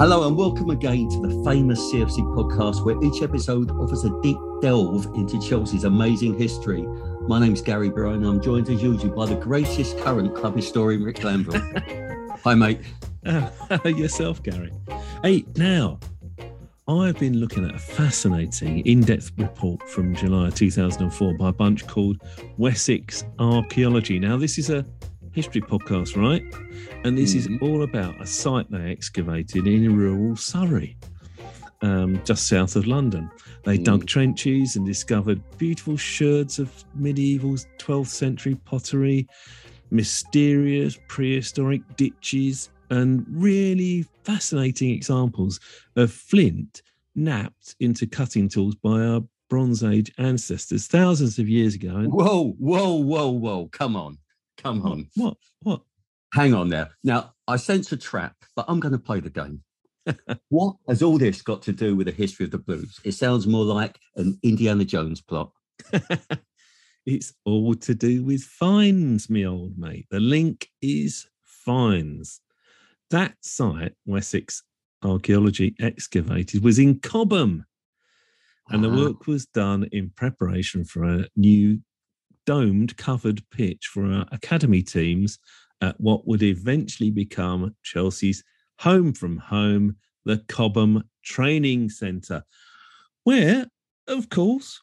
Hello and welcome again to the famous CFC podcast, where each episode offers a deep delve into Chelsea's amazing history. My name's Gary Bryan. I'm joined as usual by the greatest current club historian, Rick Glanvill. Hi, mate. Uh, yourself, Gary. Hey, now, I've been looking at a fascinating in depth report from July 2004 by a bunch called Wessex Archaeology. Now, this is a history podcast, right? And this mm-hmm. is all about a site they excavated in rural Surrey, um, just south of London. They mm. dug trenches and discovered beautiful sherds of medieval 12th century pottery, mysterious prehistoric ditches, and really fascinating examples of flint knapped into cutting tools by our Bronze Age ancestors thousands of years ago. Whoa, whoa, whoa, whoa. Come on. Come on. What? What? Hang on there. Now, I sense a trap, but I'm going to play the game. what has all this got to do with the history of the blues? It sounds more like an Indiana Jones plot. it's all to do with finds, me old mate. The link is finds. That site, Wessex Archaeology excavated, was in Cobham. And the ah. work was done in preparation for a new domed covered pitch for our academy teams at what would eventually become Chelsea's home from home, the Cobham Training Centre, where, of course,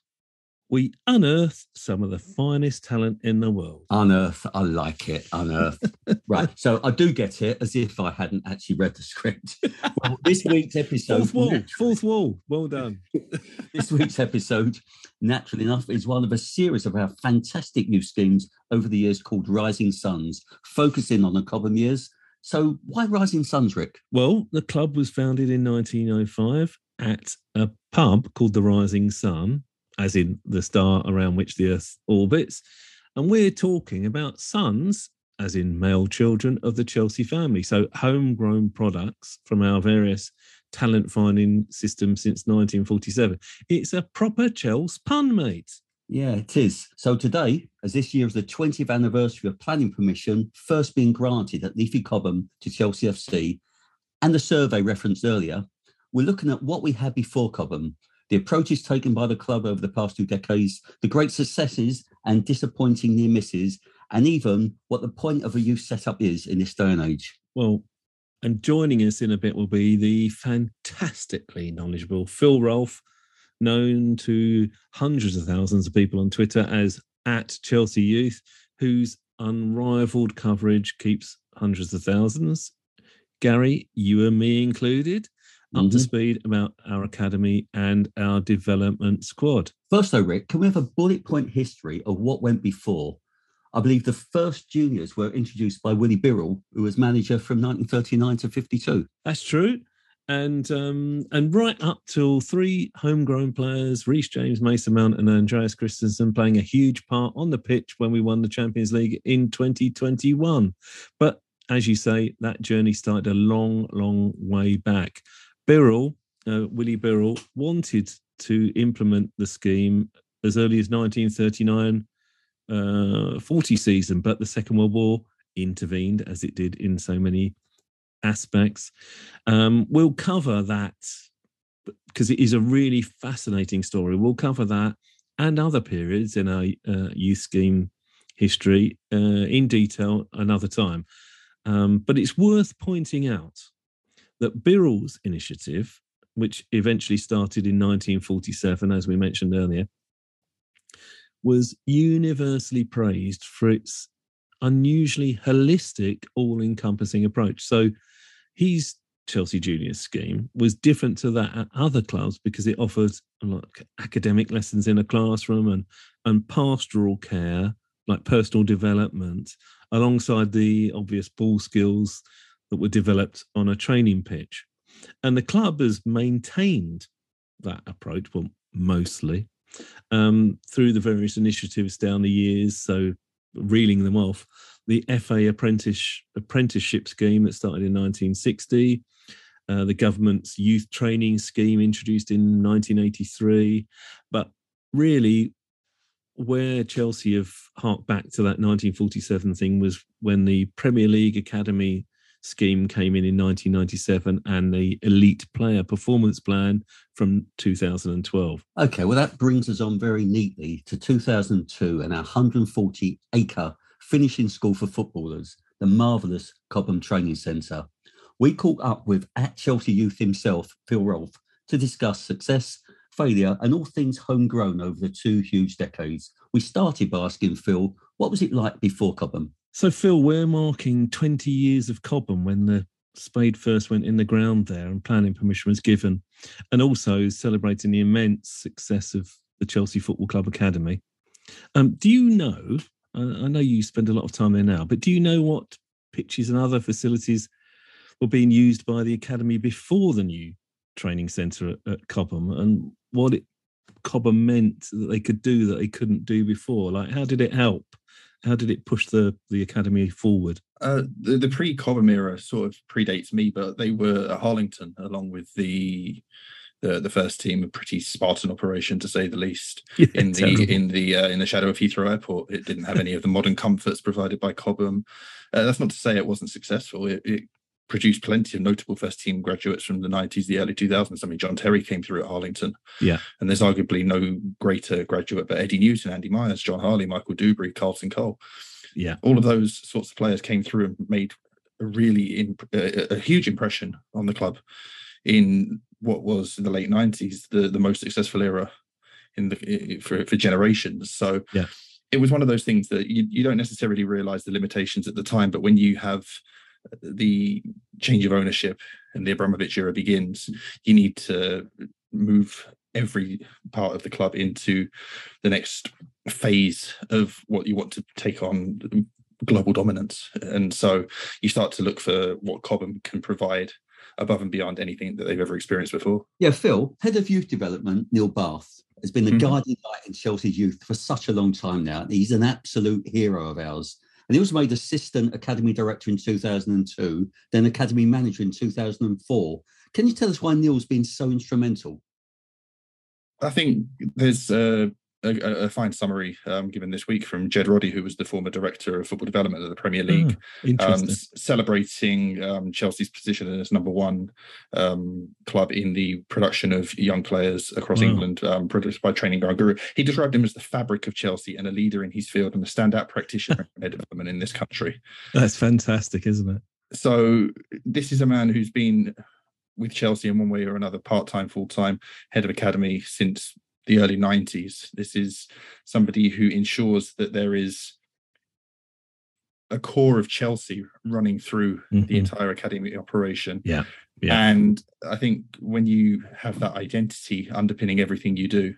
we unearth some of the finest talent in the world. Unearth, I like it. Unearth. right. So I do get it as if I hadn't actually read the script. well, this week's episode. Fourth wall. Fourth wall. Well done. this week's episode, naturally enough, is one of a series of our fantastic new schemes over the years called Rising Suns, focusing on the Cobham years. So why Rising Suns, Rick? Well, the club was founded in 1905 at a pub called the Rising Sun as in the star around which the Earth orbits. And we're talking about sons, as in male children of the Chelsea family. So homegrown products from our various talent finding systems since 1947. It's a proper Chelsea pun, mate. Yeah, it is. So today, as this year is the 20th anniversary of planning permission first being granted at Leafy Cobham to Chelsea FC, and the survey referenced earlier, we're looking at what we had before Cobham the approaches taken by the club over the past two decades, the great successes and disappointing near misses, and even what the point of a youth setup is in this day and age. Well, and joining us in a bit will be the fantastically knowledgeable Phil Rolfe, known to hundreds of thousands of people on Twitter as at Chelsea Youth, whose unrivaled coverage keeps hundreds of thousands. Gary, you and me included, up mm-hmm. to speed about our academy and our development squad. First, though, Rick, can we have a bullet point history of what went before? I believe the first juniors were introduced by Willie Birrell, who was manager from 1939 to 52. That's true. And um, and right up till three homegrown players, Reece James, Mason Mount, and Andreas Christensen, playing a huge part on the pitch when we won the Champions League in 2021. But as you say, that journey started a long, long way back. Birrell, uh, Willie Birrell, wanted to implement the scheme as early as 1939 uh, 40 season, but the Second World War intervened as it did in so many aspects. Um, we'll cover that because it is a really fascinating story. We'll cover that and other periods in our uh, youth scheme history uh, in detail another time. Um, but it's worth pointing out that Birrell's initiative, which eventually started in 1947, as we mentioned earlier, was universally praised for its unusually holistic, all encompassing approach. So his Chelsea Juniors scheme was different to that at other clubs because it offered like academic lessons in a classroom and, and pastoral care, like personal development, alongside the obvious ball skills that were developed on a training pitch. And the club has maintained that approach, well, mostly, um, through the various initiatives down the years. So, reeling them off, the FA apprentice, apprenticeship scheme that started in 1960, uh, the government's youth training scheme introduced in 1983. But really, where Chelsea have harked back to that 1947 thing was when the Premier League Academy scheme came in in 1997 and the elite player performance plan from 2012. Okay, well, that brings us on very neatly to 2002 and our 140 acre finishing school for footballers, the marvellous Cobham Training Centre. We caught up with at Chelsea Youth himself, Phil Rolfe, to discuss success, failure, and all things homegrown over the two huge decades. We started by asking Phil, what was it like before Cobham? So, Phil, we're marking 20 years of Cobham when the spade first went in the ground there and planning permission was given, and also celebrating the immense success of the Chelsea Football Club Academy. Um, do you know? I know you spend a lot of time there now, but do you know what pitches and other facilities were being used by the academy before the new training centre at, at Cobham, and what it Cobham meant that they could do that they couldn't do before? Like, how did it help? How did it push the the academy forward? Uh, the, the pre Cobham era sort of predates me, but they were at Harlington along with the the, the first team, a pretty Spartan operation to say the least. Yeah, in the terrible. in the uh, in the shadow of Heathrow Airport, it didn't have any of the modern comforts provided by Cobham. Uh, that's not to say it wasn't successful. It, it produced plenty of notable first team graduates from the 90s, the early 2000s. I mean, John Terry came through at Harlington. Yeah. And there's arguably no greater graduate but Eddie Newton, Andy Myers, Jon Harley, Michael Duberry, Carlton Cole. Yeah. All of those sorts of players came through and made a really in, a, a huge impression on the club in what was in the late 90s, the, the most successful era in the for, for generations. So yeah. it was one of those things that you, you don't necessarily realize the limitations at the time, but when you have – the change of ownership and the Abramovich era begins, you need to move every part of the club into the next phase of what you want to take on global dominance. And so you start to look for what Cobham can provide above and beyond anything that they've ever experienced before. Yeah, Phil, head of youth development, Neil Bath, has been the mm-hmm. guiding light in Chelsea's youth for such a long time now. He's an absolute hero of ours. And he was made assistant academy director in 2002, then academy manager in 2004. Can you tell us why Neil's been so instrumental? I think there's uh, a, a, fine summary um, given this week from Ged Roddy, who was the former director of football development of the Premier ah, League, um, celebrating um, Chelsea's position as number one um, club in the production of young players across wow. England, um, produced by Training Ground Guru. He described him as the fabric of Chelsea and a leader in his field and a standout practitioner in development in this country. That's fantastic, isn't it? So this is a man who's been with Chelsea in one way or another, part time, full time, head of academy since the early 90s. This is somebody who ensures that there is a core of Chelsea running through mm-hmm. the entire academy operation. Yeah. yeah. And I think when you have that identity underpinning everything you do,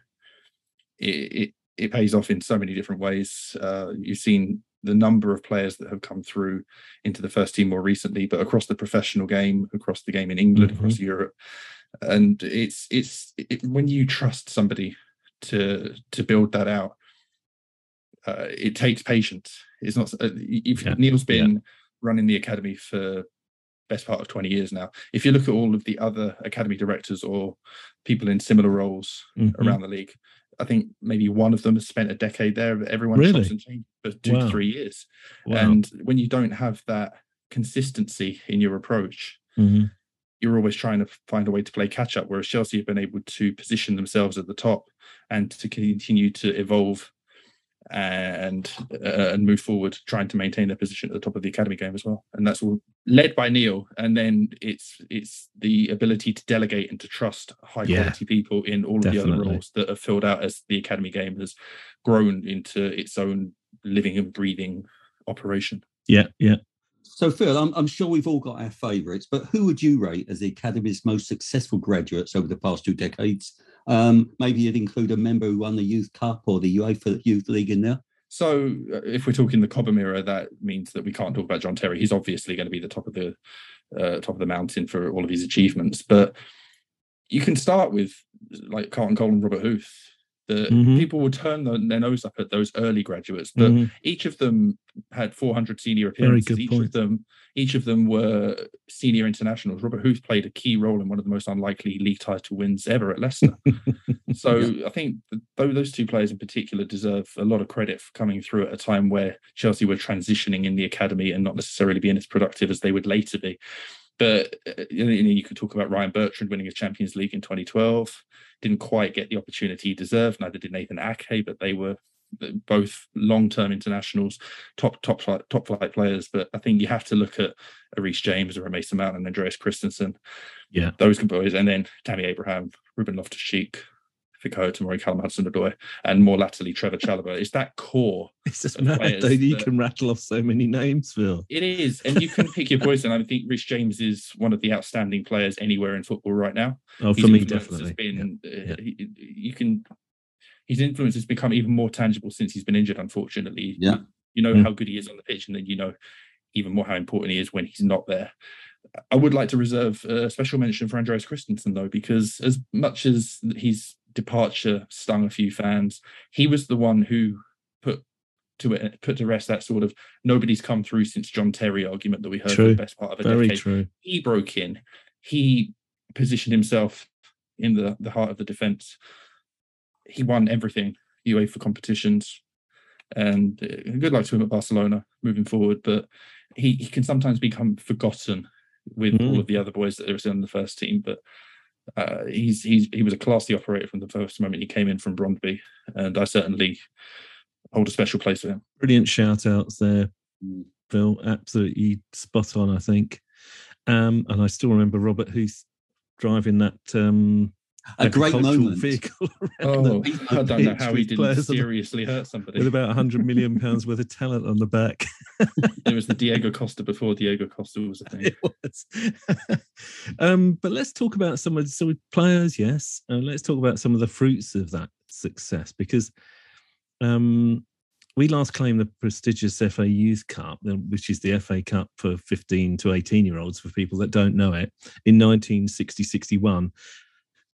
it, it, it pays off in so many different ways. Uh, you've seen the number of players that have come through into the first team more recently, but across the professional game, across the game in England, mm-hmm. across Europe, and it's it's it, when you trust somebody to to build that out uh, it takes patience it's not uh, if yeah. neil's been yeah. running the academy for best part of 20 years now if you look at all of the other academy directors or people in similar roles mm-hmm. around the league i think maybe one of them has spent a decade there everyone really? and changes for two wow. to three years wow. and when you don't have that consistency in your approach mm-hmm you're always trying to find a way to play catch up. Whereas Chelsea have been able to position themselves at the top and to continue to evolve and uh, and move forward, trying to maintain their position at the top of the academy game as well. And that's all led by Neil. And then it's it's the ability to delegate and to trust high yeah, quality people in all of definitely. the other roles that are filled out as the academy game has grown into its own living and breathing operation. Yeah, yeah. So, Phil, I'm, I'm, sure we've all got our favourites, but who would you rate as the Academy's most successful graduates over the past two decades? Um, maybe you'd include a member who won the Youth Cup or the UEFA Youth League in there. So, uh, if we're talking the Cobham era, that means that we can't talk about John Terry. He's obviously going to be the top of the uh, top of the mountain for all of his achievements. But you can start with like Carlton Cole and Robert Huth. The Mhm. people would turn the, their nose up at those early graduates, but Mhm. each of them had 400 senior appearances. each point. of them, each of them were senior internationals. Robert Huth played a key role in one of the most unlikely league title wins ever at Leicester. so I think th- those two players in particular deserve a lot of credit for coming through at a time where Chelsea were transitioning in the academy and not necessarily being as productive as they would later be. But uh, you know, you could talk about Ryan Bertrand winning a Champions League in 2012. Didn't quite get the opportunity he deserved. Neither did Nathan Ake, but they were both long-term internationals, top top flight, top flight players. But I think you have to look at Reece James or a Mason Mount and Andreas Christensen. Yeah. those good boys, and then Tammy Abraham, Ruben Loftus-Cheek, Fikayo Tomori, Callum Hudson-Odoi, and more latterly Trevoh Chalobah. It's that core It's just mad you that- can rattle off so many names, Phil. it is, and you can pick your poison. I think Reece James is one of the outstanding players anywhere in football right now. Oh, His for me, definitely. Yeah. Uh, yeah. he- you can. His influence has become even more tangible since he's been injured. Unfortunately, Yeah. You know Mm. how good he is on the pitch, and then you know even more how important he is when he's not there. I would like to reserve a special mention for Andreas Christensen, though, because as much as his departure stung a few fans, he was the one who put to it, put to rest that sort of nobody's come through since John Terry argument that we heard for the best part of a Very decade. true. He broke in. He positioned himself in the, the heart of the defence. He won everything UEFA competitions, and uh, good luck to him at Barcelona moving forward. But he, he can sometimes become forgotten with Mm. all of the other boys that are still in the first team. But uh, he's he's he was a classy operator from the first moment he came in from Brondby, and I certainly hold a special place for him. Brilliant shout outs there, Mm. Phil. Absolutely spot on, I think. Um, and I still remember Robert Huth driving that um, A great agricultural moment. vehicle around Oh, the, I don't know how he didn't players the- seriously hurt somebody. with about 100 million pounds worth of talent on the back. It was the Diego Costa before Diego Costa was a thing. it was. um, but let's talk about some of so players, yes, and let's talk about some of the fruits of that success because um, we last claimed the prestigious FA Youth Cup, which is the FA Cup for 15 to 18 year olds for people that don't know it, in 1960 61.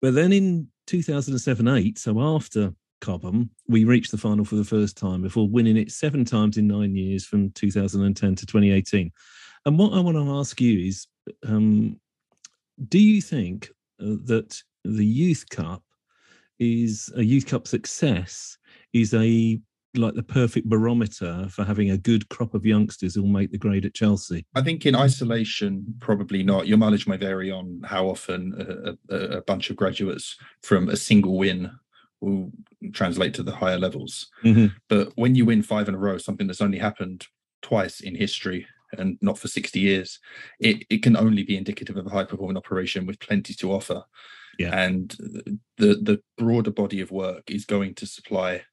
But then in 2007 8, so after Cobham, we reached the final for the first time before winning it seven times in nine years from 2010 to 2018. And what I want to ask you is um, do you think uh, that the Youth Cup is a Youth Cup success is a like the perfect barometer for having a good crop of youngsters who'll make the grade at Chelsea? I think in isolation, probably not. Your mileage may vary on how often a, a, a bunch of graduates from a single win will translate to the higher levels. Mhm. But when you win five in a row, something that's only happened twice in history and not for 60 years, it, it can only be indicative of a high performing operation with plenty to offer. Yeah. And the the broader body of work is going to supply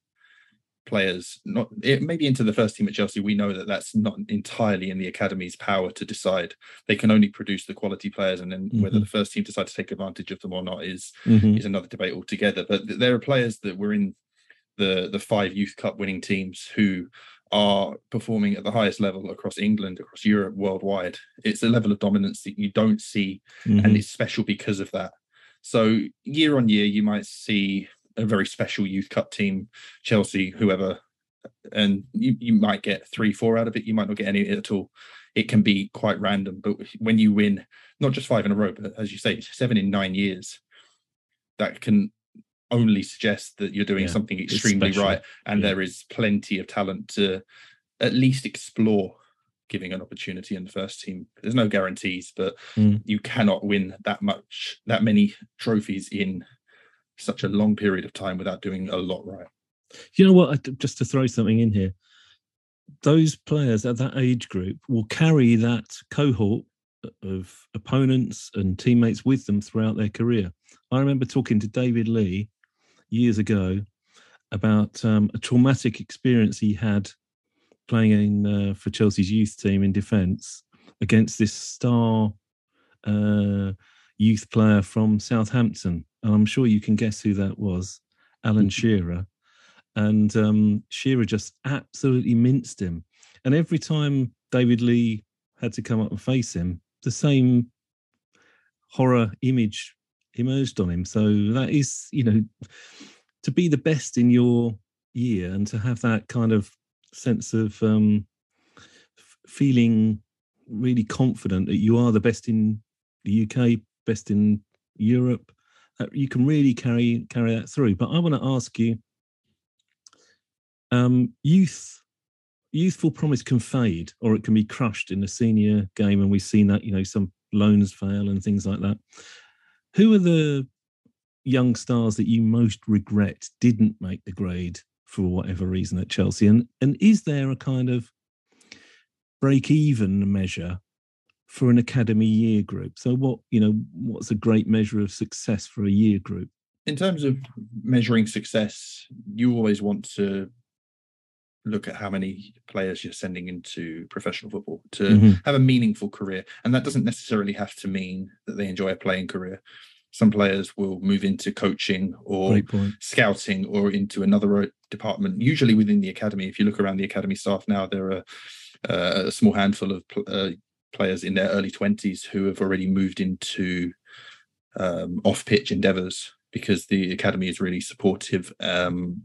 players not it maybe into the first team at Chelsea we know that that's not entirely in the academy's power to decide they can only produce the quality players and then whether Mhm. the first team decide to take advantage of them or not is Mhm. is another debate altogether. But th- there are players that were in the the five youth cup winning teams who are performing at the highest level across England, across Europe, worldwide. It's a level of dominance that you don't see, Mhm. and it's special because of that. So year on year, you might see a very special youth cup team, Chelsea, whoever, and you, you might get three, four out of it. You might not get any at all. It can be quite random, but when you win not just five in a row, but as you say, seven in nine years, that can only suggest that you're doing Yeah, something extremely right, and Yeah. there is plenty of talent to at least explore giving an opportunity in the first team. There's no guarantees, but Mm. you cannot win that much, that many trophies in such a long period of time without doing a lot right. You know what? Just to throw something in here, those players at that age group will carry that cohort of opponents and teammates with them throughout their career. I remember talking to David Lee years ago about um, a traumatic experience he had playing in uh, for Chelsea's youth team in defence against this star uh, youth player from Southampton, and I'm sure you can guess who that was, Alan Shearer. And um, Shearer just absolutely minced him. And every time David Lee had to come up and face him, the same horror image emerged on him. So that is, you know, to be the best in your year and to have that kind of sense of um, f- feeling really confident that you are the best in the UK, best in Europe, you can really carry carry that through. But I want to ask you, um, youth youthful promise can fade or it can be crushed in the senior game and we've seen that you know some loans fail and things like that who are the young stars that you most regret didn't make the grade for whatever reason at chelsea and and is there a kind of break even measure for an academy year group so what you know what's a great measure of success for a year group in terms of measuring success you always want to look at how many players you're sending into professional football to mm-hmm. have a meaningful career. And that doesn't necessarily have to mean that they enjoy a playing career. Some players will move into coaching or scouting or into another department, usually within the academy. If you look around the academy staff now, there are uh, a small handful of uh, players in their early 20s who have already moved into um, off pitch endeavors because the academy is really supportive um,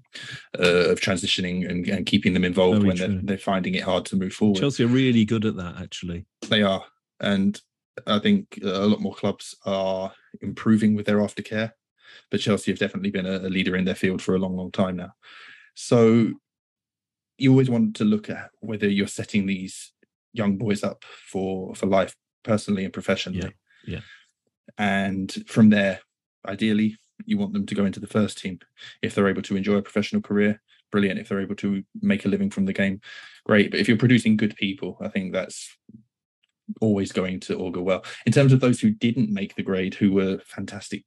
uh, of transitioning and, and, keeping them involved Very when they're, they're, finding it hard to move forward. Chelsea are really good at that, actually. They are, and I think a lot more clubs are improving with their aftercare. But Chelsea have definitely been a, a leader in their field for a long, long time now. So you always want to look at whether you're setting these young boys up for for life, personally and professionally. Yeah. yeah. And from there, ideally, you want them to go into the first team if they're able to enjoy a professional career brilliant if they're able to make a living from the game great but if you're producing good people i think that's always going to augur well in terms of those who didn't make the grade who were fantastic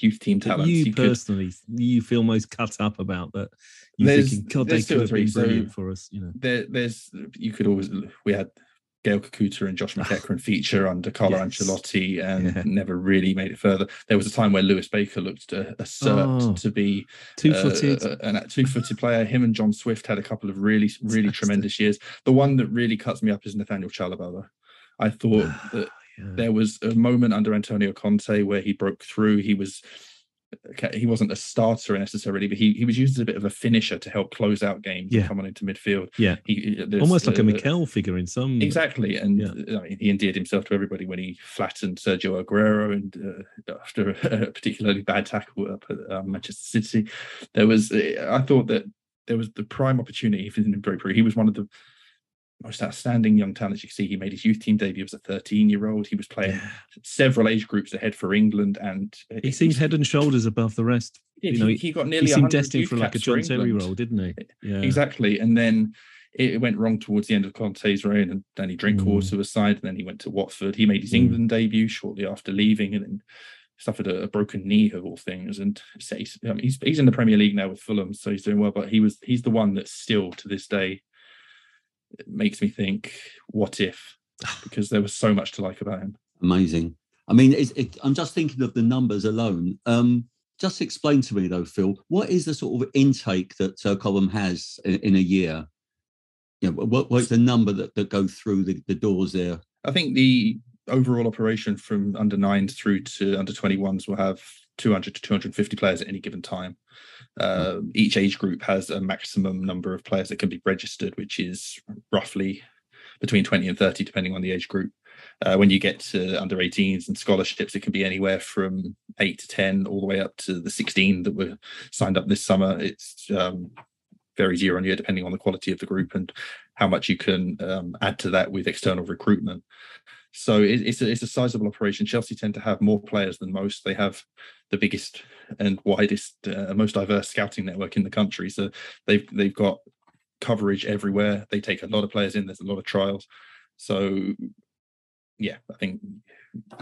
youth team talents you, you personally could, you feel most cut up about that you there's, thinking god they could have been brilliant so for us you know there, there's you could always we had Gael Kakuta and Josh McEachran feature under Carlo yes. Ancelotti and yeah. never really made it further. There was a time where Lewis Baker looked a, oh, to be two-footed, uh, a, two-footed player. Him and John Swift had a couple of really, really tremendous years. The one that really cuts me up is Nathaniel Chalobah. I thought that yeah. there was a moment under Antonio Conte where he broke through. He was he wasn't a starter necessarily, but he, he was used as a bit of a finisher to help close out games yeah. and come on into midfield. Yeah, he, almost like uh, a Mikel figure in some exactly. And yeah. I mean, he endeared himself to everybody when he flattened Sergio Aguero and uh, after a particularly bad tackle up at uh, Manchester City, there was uh, I thought that there was the prime opportunity. For him to break through. He was one of the most outstanding young talents you can see. He made his youth team debut as a 13 year old. He was playing yeah. several age groups ahead for England, and he seemed head and shoulders above the rest. you know, he, he, got nearly. He seemed destined for like a John Terry role, didn't he? Yeah, exactly. And then it went wrong towards the end of Conte's reign, and Danny Drinkwater mm. was signed, and then he went to Watford. He made his mm. England debut shortly after leaving, and then suffered a, a, broken knee of all things. And he's, he's he's in the Premier League now with Fulham, so he's doing well. But he was he's the one that's still to this day it makes me think, what if? Because there was so much to like about him. Amazing. I mean, it, I'm just thinking of the numbers alone. Um, just explain to me though, Phil, what is the sort of intake that uh, Cobham has in, in, a year? You know, what, what's the number that, that go through the, the doors there? I think the overall operation from under nines through to under 21s will have 200 to 250 players at any given time. Uh, each age group has a maximum number of players that can be registered, which is roughly between 20 and 30, depending on the age group. Uh, when you get to under 18s and scholarships, it can be anywhere from 8 to 10 all the way up to the 16 that were signed up this summer. It's um, varies year on year depending on the quality of the group and how much you can um, add to that with external recruitment. So it, it's a, it's a sizable operation. Chelsea tend to have more players than most. They have the biggest and widest, uh, most diverse scouting network in the country. So they've they've got coverage everywhere. They take a lot of players in. There's a lot of trials. So yeah, I think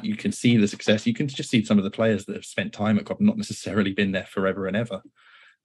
you can see the success. You can just see some of the players that have spent time at Cobham, not necessarily been there forever and ever.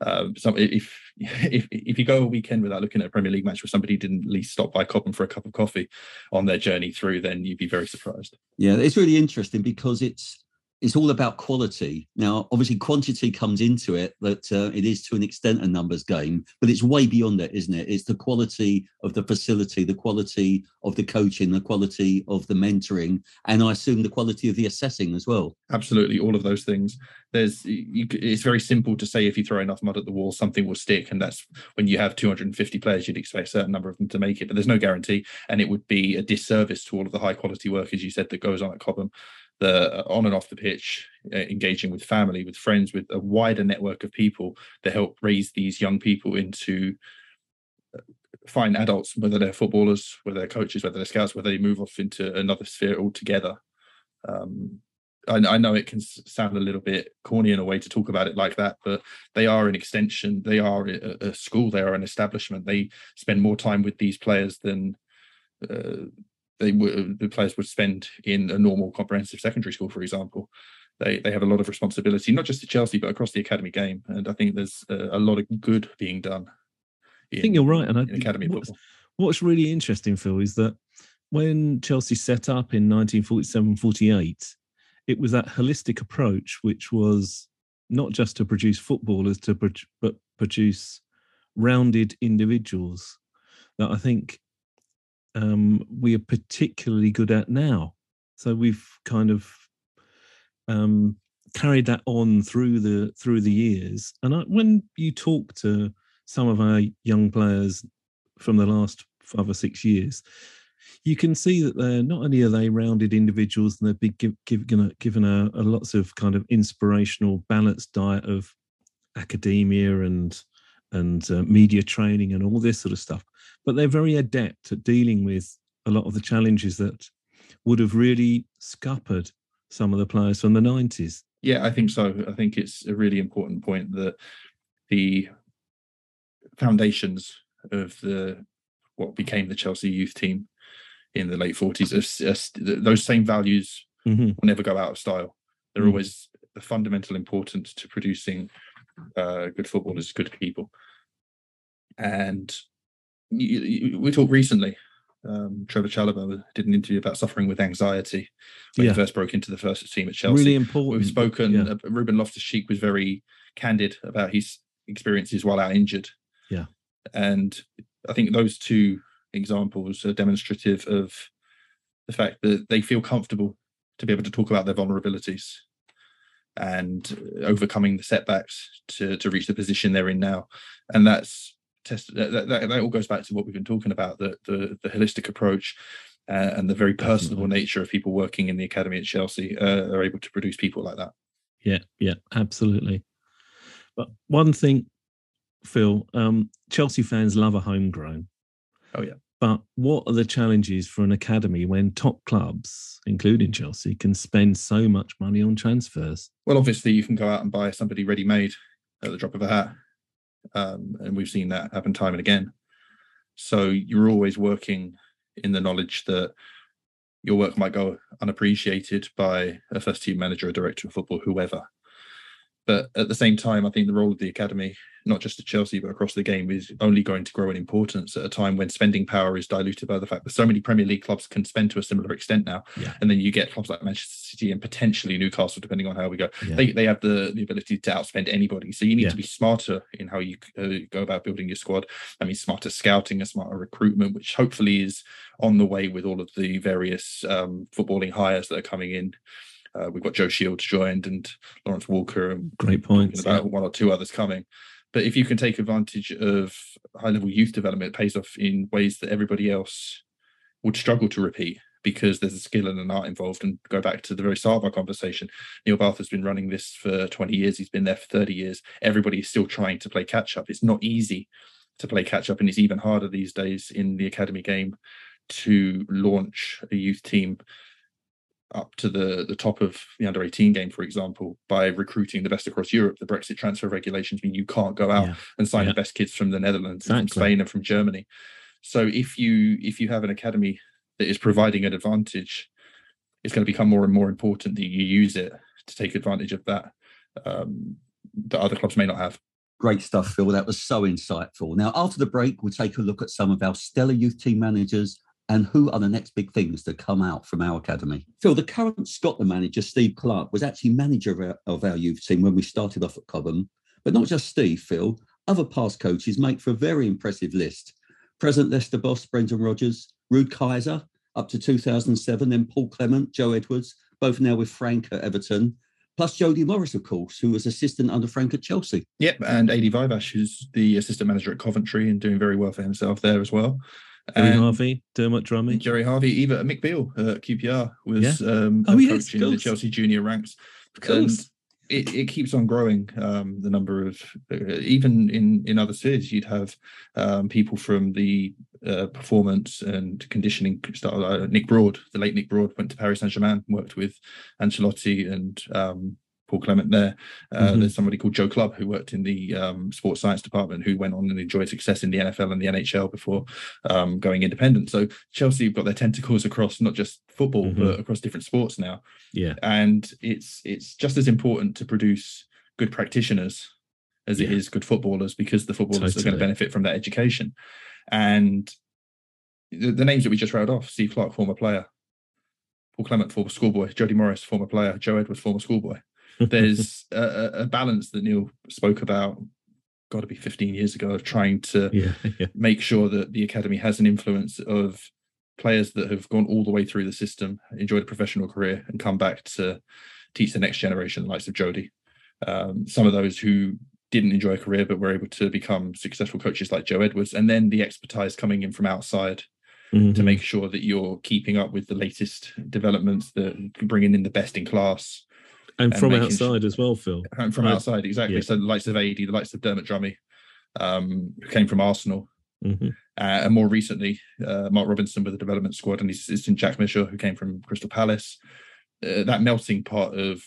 Um, if if if you go a weekend without looking at a Premier League match where somebody didn't at least stop by Cobham for a cup of coffee on their journey through, then you'd be very surprised. Yeah, it's really interesting because it's it's all about quality. Now, obviously, quantity comes into it, that uh, it is to an extent a numbers game, but it's way beyond it, isn't it? It's the quality of the facility, the quality of the coaching, the quality of the mentoring, and I assume the quality of the assessing as well. Absolutely, all of those things. There's, you, it's very simple to say if you throw enough mud at the wall, something will stick, and that's when you have 250 players, you'd expect a certain number of them to make it, but there's no guarantee, and it would be a disservice to all of the high quality work, as you said, that goes on at Cobham the on and off the pitch, uh, engaging with family, with friends, with a wider network of people that help raise these young people into uh, fine adults, whether they're footballers, whether they're coaches, whether they're scouts, whether they move off into another sphere altogether. Um, I, I, know it can sound a little bit corny in a way to talk about it like that, but they are an extension. They are a, a school. They are an establishment. They spend more time with these players than uh, they would uh, the players would spend in a normal comprehensive secondary school, for example. They they have a lot of responsibility, not just at Chelsea, but across the academy game. And I think there's a, a lot of good being done. In, I think you're right. And I, academy what's, football. What's really interesting, Phil, is that when Chelsea set up in 1947-48, it was that holistic approach, which was not just to produce footballers, to pro- but produce rounded individuals. That I think um, we are particularly good at now. So we've kind of um, carried that on through the through the years. And I, when you talk to some of our young players from the last five or six years, you can see that they're not only are they rounded individuals and they're big give, given a, given a, a lots of kind of inspirational balanced diet of academia and and uh, media training and all this sort of stuff but they're very adept at dealing with a lot of the challenges that would have really scuppered some of the players from the 90s. Yeah, I think so. I think it's a really important point that the foundations of the what became the Chelsea youth team in the late 40s, are, are, those same values mm-hmm. will never go out of style. They're mm-hmm. always the fundamental importance to producing uh, good footballers, good people. And we talked recently. Um, Trevoh Chalobah did an interview about suffering with anxiety when yeah. he first broke into the first team at Chelsea. Really important. We've spoken. Yeah. Uh, Ruben Loftus Cheek was very candid about his experiences while out injured. Yeah, and I think those two examples are demonstrative of the fact that they feel comfortable to be able to talk about their vulnerabilities and overcoming the setbacks to to reach the position they're in now, and that's test that, that, that, all goes back to what we've been talking about the the, the holistic approach uh, and the very personable Definitely. nature of people working in the academy at Chelsea uh, are able to produce people like that. Yeah, yeah, absolutely. But one thing, Phil, um, Chelsea fans love a homegrown. Oh yeah. But what are the challenges for an academy when top clubs, including Chelsea, can spend so much money on transfers? Well, obviously, you can go out and buy somebody ready made at the drop of a hat um, and we've seen that happen time and again. So you're always working in the knowledge that your work might go unappreciated by a first team manager, a director of football, whoever. But at the same time, I think the role of the academy, not just at Chelsea but across the game, is only going to grow in importance at a time when spending power is diluted by the fact that so many Premier League clubs can spend to a similar extent now. Yeah. And then you get clubs like Manchester City and potentially Newcastle, depending on how we go. Yeah. They they have the the ability to outspend anybody. So you need yeah. to be smarter in how you uh, go about building your squad. I mean, smarter scouting, a smarter recruitment, which hopefully is on the way with all of the various um, footballing hires that are coming in. Uh, we've got Joe Shields joined and Lawrence Walker. And Great points. About yeah. one or two others coming. But if you can take advantage of high level youth development, it pays off in ways that everybody else would struggle to repeat because there's a skill and an art involved. And go back to the very start of our conversation, Neil Bath has been running this for 20 years. He's been there for 30 years. Everybody is still trying to play catch up. It's not easy to play catch up, and it's even harder these days in the academy game to launch a youth team up to the the top of the under 18 game for example by recruiting the best across europe the brexit transfer regulations mean you can't go out yeah. and sign yeah. the best kids from the netherlands exactly. and from spain and from germany so if you if you have an academy that is providing an advantage it's going to become more and more important that you use it to take advantage of that um, that other clubs may not have Great stuff, Phil. That was so insightful. Now, after the break, we'll take a look at some of our stellar youth team managers and who are the next big things to come out from our academy? Phil, the current Scotland manager, Steve Clarke, was actually manager of our, of our youth team when we started off at Cobham. But not just Steve, Phil, other past coaches make for a very impressive list. Present Leicester boss Brendan Rodgers, Ruud Kaiser, up to 2007, then Paul Clement, Joe Edwards, both now with Frank at Everton, plus Jody Morris, of course, who was assistant under Frank at Chelsea. Yep, and Adi Viveash, who's the assistant manager at Coventry and doing very well for himself there as well. Jerry And Harvey, Dermot Drummy. Jerry Harvey, even Mick Beale at QPR was um, Oh, yes, approaching the. Chelsea junior ranks. Course. it, it keeps on growing. Um, the number of uh, even in in other cities, you'd have um, people from the uh, performance and conditioning style. Uh, Nick Broad, the late Nick Broad, went to Paris Saint Germain, worked with Ancelotti and um, Paul Clement there. Uh, Mhm. There's somebody called Joe Club who worked in the um, sports science department, who went on and enjoyed success in the NFL and the NHL before um, going independent. So Chelsea have got their tentacles across not just football Mhm. but across different sports now Yeah. and it's it's just as important to produce good practitioners as it Yeah. is good footballers because the footballers are going to benefit from that education and the, the names that we just rattled off steve clarke former player paul clement former schoolboy jody morris former player joe edwards former schoolboy there's a, a- balance that neil spoke about got to be 15 years ago of trying to yeah. Yeah. make sure that the academy has an influence of players that have gone all the way through the system, enjoyed a professional career, and come back to teach the next generation, the likes of Jody. Um, some of those who didn't enjoy a career but were able to become successful coaches like Joe Edwards, and then the expertise coming in from outside to Mhm. make sure that you're keeping up with the latest developments, that bringing in the best in class and from outside as well, Phil. and from Uh, outside. Exactly. yeah. So the likes of Adi, the likes of Dermot Drummy, um, who came from Arsenal, Mhm. uh, and more recently, uh, Mark Robinson with the development squad, and his assistant Jack Misher, who came from Crystal Palace. Uh, that melting pot of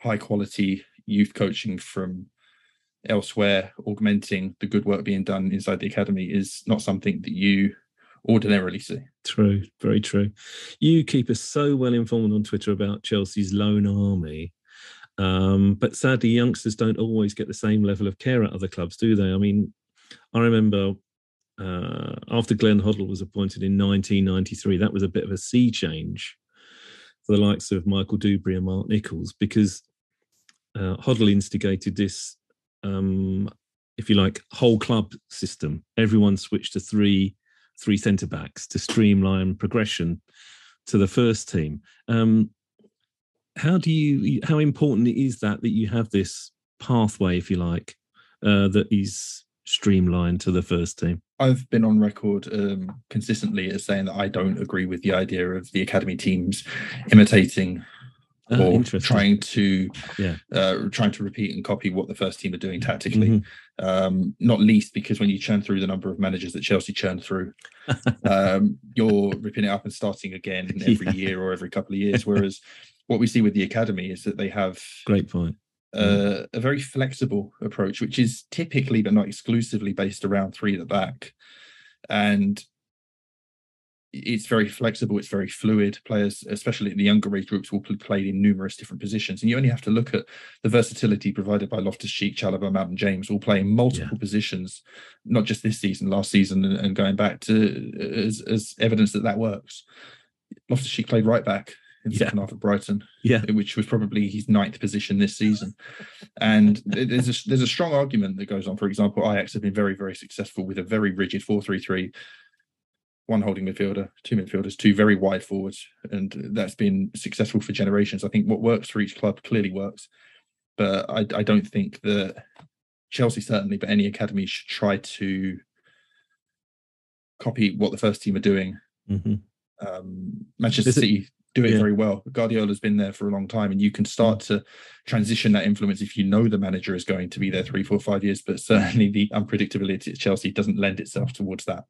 high quality youth coaching from elsewhere, augmenting the good work being done inside the academy, is not something that you ordinarily see. True, very true. You keep us so well informed on Twitter about Chelsea's loan army. Um, but sadly, youngsters don't always get the same level of care at other clubs, do they? I mean, I remember uh, after Glenn Hoddle was appointed in 1993, that was a bit of a sea change for the likes of Michael Duberry and Mark Nicholls because uh, Hoddle instigated this, um, if you like, whole club system. Everyone switched to three three centre backs to streamline progression to the first team. Um, how do you? How important is that that you have this pathway, if you like, uh, that is streamlined to the first team? I've been on record um, consistently as saying that I don't agree with the idea of the academy teams imitating Ah, or trying to Yeah. uh, trying to repeat and copy what the first team are doing tactically. Mhm. Um, not least because when you churn through the number of managers that Chelsea churned through, um, you're ripping it up and starting again every Yeah. year or every couple of years. Whereas what we see with the academy is that they have Great point. uh, a very flexible approach, which is typically but not exclusively based around three at the back, and it's very flexible. It's very fluid. Players, especially in the younger age groups, will be played in numerous different positions, and you only have to look at the versatility provided by Loftus Cheek, Chalobah, Mount and James, all playing multiple positions, not just this season, last season, and, and going back to as, as evidence that that works. Loftus Cheek played right back in Yeah. second half at Brighton Yeah. which was probably his ninth position this season. And there's a there's a strong argument that goes on. For example, Ajax have been very very successful with a very rigid four three three, one holding midfielder, two midfielders, two very wide forwards, and that's been successful for generations. I think what works for each club clearly works, but I, I don't think that Chelsea certainly, but any academy should try to copy what the first team are doing Mhm. um, Manchester City do it yeah. very well. Guardiola's been there for a long time, and you can start to transition that influence if you know the manager is going to be there three, four, five years. But certainly the unpredictability at Chelsea doesn't lend itself towards that.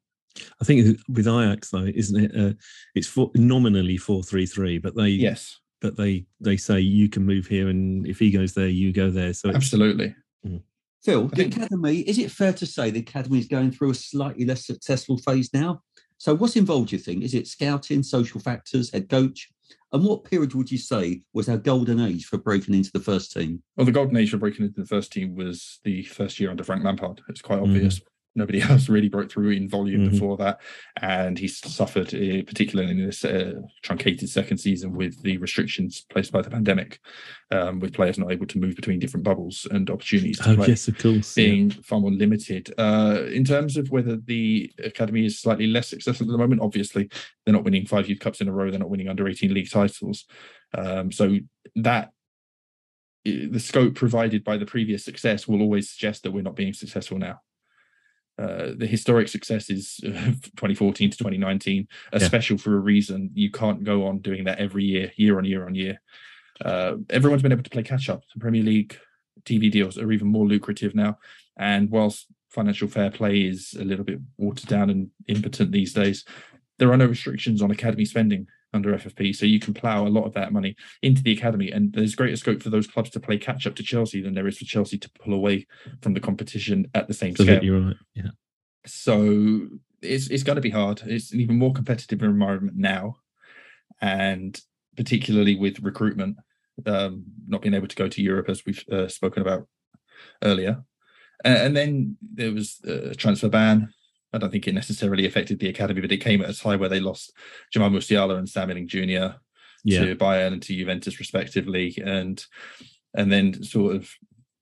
I think with Ajax though, isn't it? Uh, it's for, nominally four three three, but they Yes, but they they say you can move here, and if he goes there, you go there. So it's, absolutely. Phil, I the think- academy, is it fair to say the academy is going through a slightly less successful phase now? So, what's involved, do you think? Is it scouting, social factors, head coach? And what period would you say was our golden age for breaking into the first team? Well, the golden age for breaking into the first team was the first year under Frank Lampard. It's quite Mhm. obvious. Nobody else really broke through in volume Mhm. before that, and he suffered, uh, particularly in this uh, truncated second season, with the restrictions placed by the pandemic, um, with players not able to move between different bubbles and opportunities to Oh play yes, of course. yeah. being far more limited. Uh, in terms of whether the academy is slightly less successful at the moment, obviously they're not winning five youth cups in a row. They're not winning under eighteen league titles. Um, so that the scope provided by the previous success will always suggest that we're not being successful now. Uh, the historic success is uh, 2014 to 2019, a Yeah. special for a reason. You can't go on doing that every year, year on year on year. Uh, everyone's been able to play catch up. The Premier League TV deals are even more lucrative now. And whilst financial fair play is a little bit watered down and impotent these days, there are no restrictions on academy spending under FFP. So you can plough a lot of that money into the academy. And there's greater scope for those clubs to play catch up to Chelsea than there is for Chelsea to pull away from the competition at the same scale. Absolutely right. Yeah. So it's it's going to be hard. It's an even more competitive environment now, and particularly with recruitment, um, not being able to go to Europe as we've uh, spoken about earlier, and, and then there was a transfer ban. I don't think it necessarily affected the academy, but it came at a time where they lost Jamal Musiala and Sam Iling-Junior Yeah. to Bayern and to Juventus respectively, and and then sort of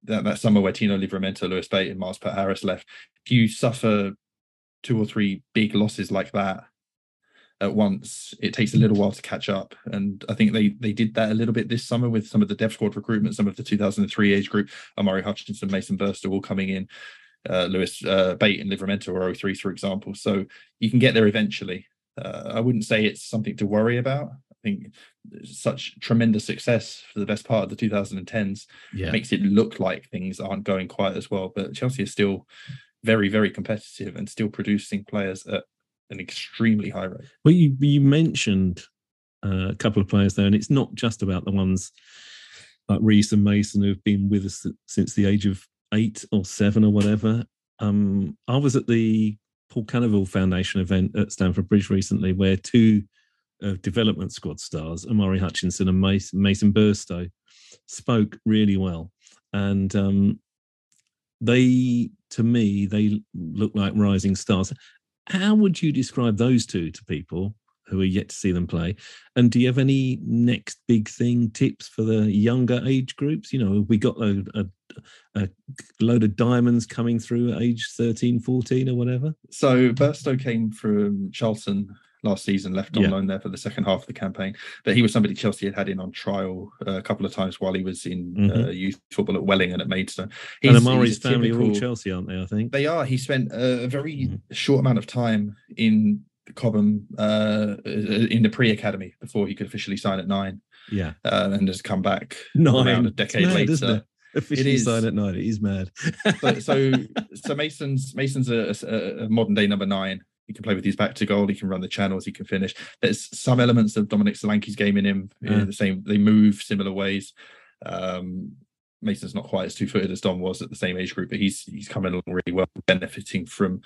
that, that summer where Tino Livramento, Lewis Bate, and Myles Peart-Harris left. If you suffer two or three big losses like that at once, it takes a little while to catch up. And I think they they did that a little bit this summer with some of the dev squad recruitment, some of the 2003 age group, Omari Hutchinson, Mason Burstow all coming in. Uh, Lewis uh, Bate and Livramento or 03, for example. So you can get there eventually. Uh, I wouldn't say it's something to worry about. I think such tremendous success for the best part of the 2010s Yeah. makes it look like things aren't going quite as well. But Chelsea is still very, very competitive and still producing players at an extremely high rate. Well, you you mentioned uh, a couple of players there, and it's not just about the ones like Reece and Mason who've been with us since the age of eight or seven or whatever. Um, I was at the Paul Canoville Foundation event at Stamford Bridge recently, where two uh, development squad stars, Omari Hutchinson and Mason, Mason Burstow, spoke really well, and um, they, to me, they look like rising stars. How would you describe those two to people who are yet to see them play? And do you have any next big thing tips for the younger age groups? You know, we got a, a, a load of diamonds coming through at age 13, 14 or whatever? So Burstow came from Charlton last season, left on Yeah. loan there for the second half of the campaign. But he was somebody Chelsea had had in on trial uh, a couple of times while he was in uh, youth football at Welling and at Maidstone. Mm-hmm. and He's- Omari's he's family are all Chelsea, aren't they? I think. They are. He spent a very Mhm. short amount of time in Cobham uh, in the pre-academy before he could officially sign at nine, Yeah. uh, and has come back Nine. around a decade mad, later. isn't it? Officially is. signed at nine. It is mad. so, so so Mason's Mason's a, a, modern day number nine. He can play with his back to goal. He can run the channels. He can finish. There's some elements of Dominic Solanke's game in him. in Yeah. the same, they move similar ways. Um, Mason's not quite as two footed as Dom was at the same age group, but he's he's coming along really well, benefiting from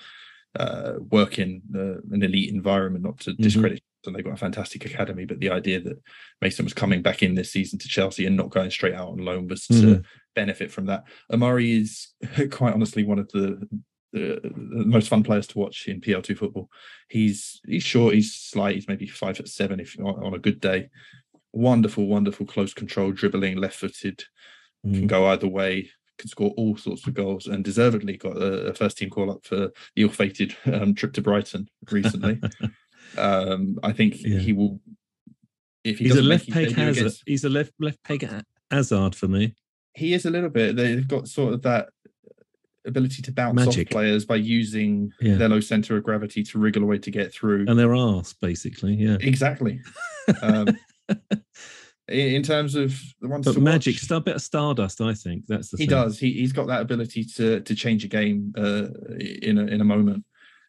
uh, work in uh, an elite environment. Not to Mhm. discredit, and they've got a fantastic academy, but the idea that Mason was coming back in this season to Chelsea and not going straight out on loan was to Mhm. benefit from that. Omari is quite honestly one of the, the the most fun players to watch in PL2 football. He's he's short, he's slight, he's maybe five foot seven if on, on a good day. Wonderful, wonderful close control, dribbling, left footed, can Mm. go either way, can score all sorts of goals, and deservedly got a, a first team call up for the ill-fated um, trip to Brighton recently. um, I think Yeah. he will. If he he's a left peg Hazard. against- He's a left left peg Ha- Hazard for me. he is a little bit. They've got sort of that ability to bounce Magic. off players by using Yeah. their low center of gravity to wriggle away to get through. And their arse, basically. Yeah. exactly. Um, in, terms of the ones But magic, watch, star, bit of stardust, I think. That's the he thing. does. He he's got that ability to to change a game uh, in a in a moment,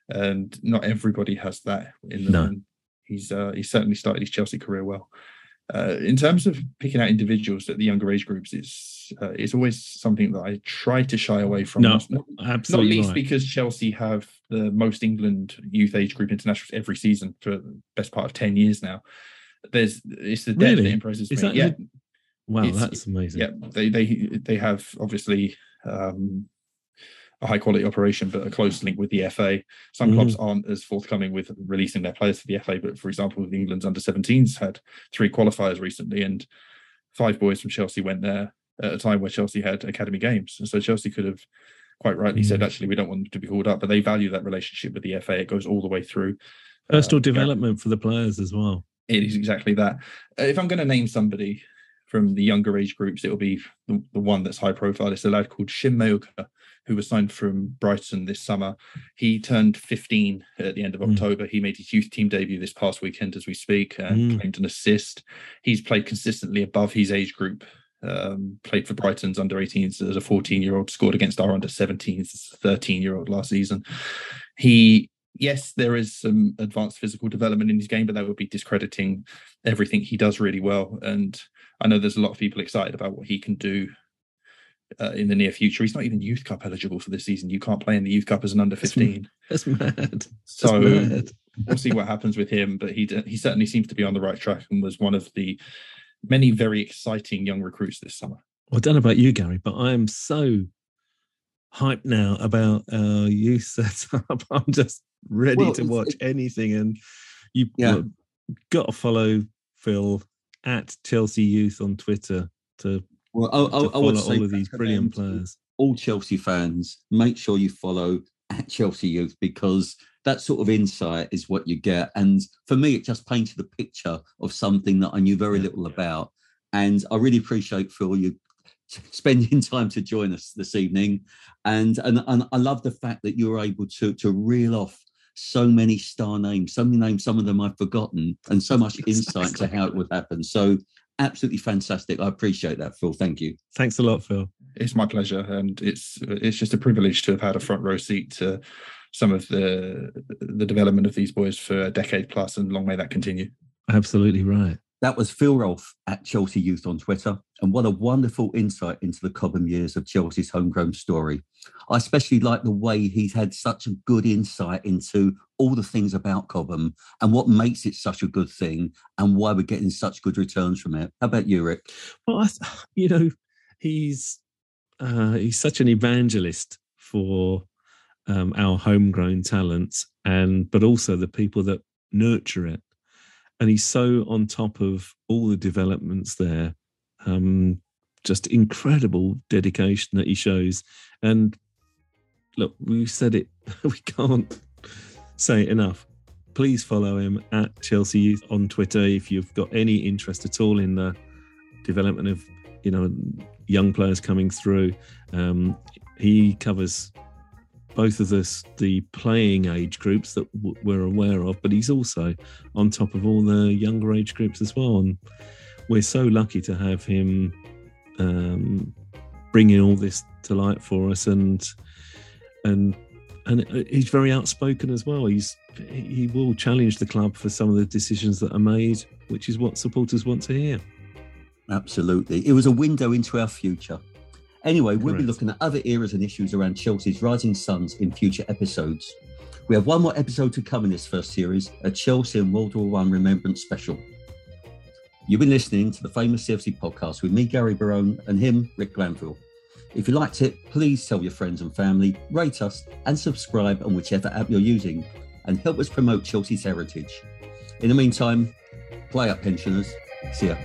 and not everybody has that in them. No. He's uh, he's certainly started his Chelsea career well. Uh, in terms of picking out individuals at the younger age groups, it's uh, it's always something that I try to shy away from. No, Not- not least right. because Chelsea have the most England youth age group internationals every season for the best part of ten years now. There's it's the depth Really? that impresses Is me. that yeah, the- wow, it's- that's amazing. yeah. They they they have obviously um, a high quality operation, but a close link with the FA. Some mm clubs aren't as forthcoming with releasing their players for the FA, but for example, England's under 17s had three qualifiers recently, and five boys from Chelsea went there at a time where Chelsea had academy games. And so Chelsea could have quite rightly mm said, actually, we don't want them to be called up, but they value that relationship with the FA. It goes all the way through. Personal uh, development yeah. for the players as well. It is exactly that. If I'm going to name somebody from the younger age groups, it will be the, the one that's high profile. It's a lad called Shim Mheuka, who was signed from Brighton this summer. He turned 15 at the end of mm. October. He made his youth team debut this past weekend as we speak and mm. claimed an assist. He's played consistently above his age group. Um, played for Brighton's under 18s as a 14 year old, scored against our under 17s as a 13 year old last season. He yes, there is some advanced physical development in his game, but that would be discrediting everything he does really well. And I know there's a lot of people excited about what he can do uh, in the near future. He's not even Youth Cup eligible for this season. You can't play in the Youth Cup as an under 15. That's, mad. So mad. we'll see what happens with him. But he he certainly seems to be on the right track and was one of the many very exciting young recruits this summer. Well, I don't know about you, Gary, but I am so hyped now about our youth setup. I'm just ready well, to watch anything. And you yeah. got to follow Phil at Chelsea Youth on Twitter to well, I, I, I would say all of these brilliant players. All Chelsea fans, make sure you follow at Chelsea Youth because that sort of insight is what you get. And for me, it just painted a picture of something that I knew very yeah. little about. And I really appreciate Phil you spending time to join us this evening. And and, and I love the fact that you were able to to reel off so many star names, so many names, some of them I've forgotten, and so much insight to how it would happen. So absolutely fantastic. I appreciate that, Phil. Thank you. Thanks a lot, Phil. It's my pleasure, and it's it's just a privilege to have had a front row seat to some of the the development of these boys for a decade plus, and long may that continue. Absolutely right. That was Phil Rolfe at Chelsea Youth on Twitter. And what a wonderful insight into the Cobham years of Chelsea's homegrown story. I especially like the way he's had such a good insight into all the things about Cobham and what makes it such a good thing and why we're getting such good returns from it. How about you, Rick? Well, I, you know, he's uh, he's such an evangelist for um, our homegrown talents and but also the people that nurture it and he's so on top of all the developments there. Um, just incredible dedication that he shows. And look, we said it, we can't say it enough. Please follow him at Chelsea Youth on Twitter if you've got any interest at all in the development of you know young players coming through. Um, he covers both of us the playing age groups that w- we're aware of, but he's also on top of all the younger age groups as well. And we're so lucky to have him um, bringing all this to light for us, and and and he's very outspoken as well. He's he will challenge the club for some of the decisions that are made, which is what supporters want to hear. Absolutely, it was a window into our future. Anyway, we'll be looking at other eras and issues around Chelsea's rising suns in future episodes. We have one more episode to come in this first series, a Chelsea and World War One Remembrance Special. You've been listening to the famous CFC podcast with me, Gary Barone, and him, Rick Glanvill. If you liked it, please tell your friends and family, rate us, and subscribe on whichever app you're using, and help us promote Chelsea's heritage. In the meantime, play up, pensioners. See ya.